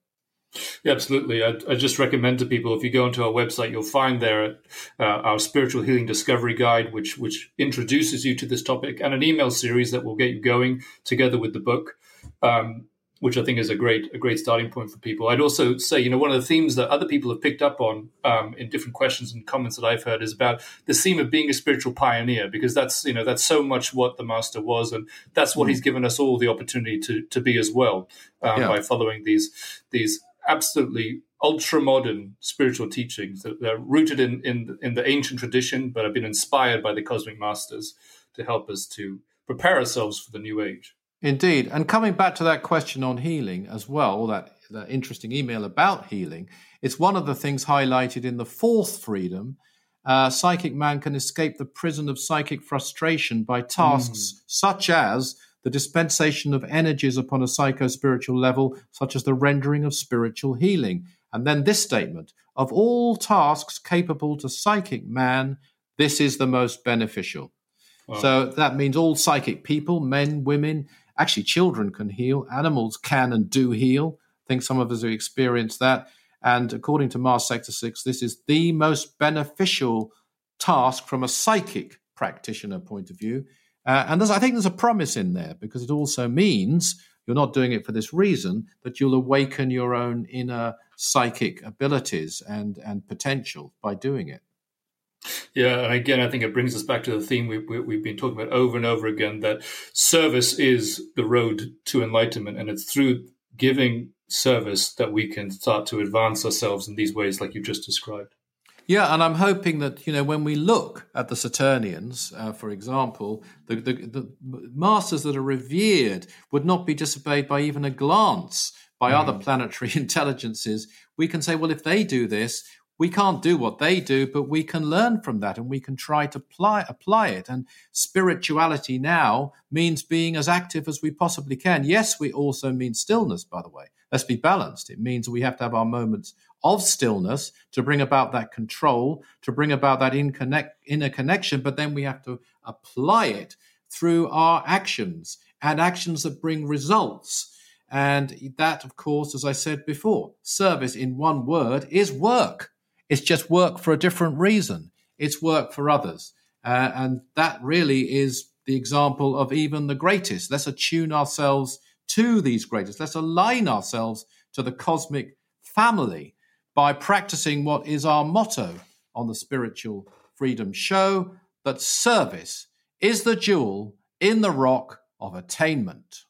Yeah, absolutely. I, I, just recommend to people if you go onto our website, you'll find there uh, our spiritual healing discovery guide, which which introduces you to this topic, and an email series that will get you going together with the book. Um, which I think is a great a great starting point for people. I'd also say, you know, one of the themes that other people have picked up on um, in different questions and comments that I've heard is about the theme of being a spiritual pioneer, because that's you know that's so much what the master was, and that's what mm. he's given us all the opportunity to to be as well um, yeah. by following these these absolutely ultra modern spiritual teachings that are rooted in, in in the ancient tradition, but have been inspired by the cosmic masters to help us to prepare ourselves for the new age. Indeed. And coming back to that question on healing as well, that, that interesting email about healing, it's one of the things highlighted in the fourth freedom. Uh, psychic man can escape the prison of psychic frustration by tasks mm. such as the dispensation of energies upon a psycho spiritual level, such as the rendering of spiritual healing. And then this statement of all tasks capable to psychic man, this is the most beneficial. So that means all psychic people, men, women, Actually, children can heal, animals can and do heal. I think some of us have experienced that. And according to Mars Sector 6, this is the most beneficial task from a psychic practitioner point of view. Uh, and I think there's a promise in there because it also means you're not doing it for this reason, that you'll awaken your own inner psychic abilities and, and potential by doing it. Yeah, and again, I think it brings us back to the theme we, we, we've been talking about over and over again that service is the road to enlightenment, and it's through giving service that we can start to advance ourselves in these ways, like you just described. Yeah, and I'm hoping that you know when we look at the Saturnians, uh, for example, the, the, the, masters that are revered would not be disobeyed by even a glance by mm. other planetary [laughs] intelligences. We can say, well, if they do this, we can't do what they do, but we can learn from that and we can try to apply, apply it. And spirituality now means being as active as we possibly can. Yes, we also mean stillness, by the way. Let's be balanced. It means we have to have our moments of stillness to bring about that control, to bring about that in connect, inner connection, but then we have to apply it through our actions and actions that bring results. And that, of course, as I said before, service in one word is work. It's just work for a different reason. It's work for others. Uh, and that really is the example of even the greatest. Let's attune ourselves to these greatest. Let's align ourselves to the cosmic family by practicing what is our motto on the Spiritual Freedom Show that service is the jewel in the rock of attainment.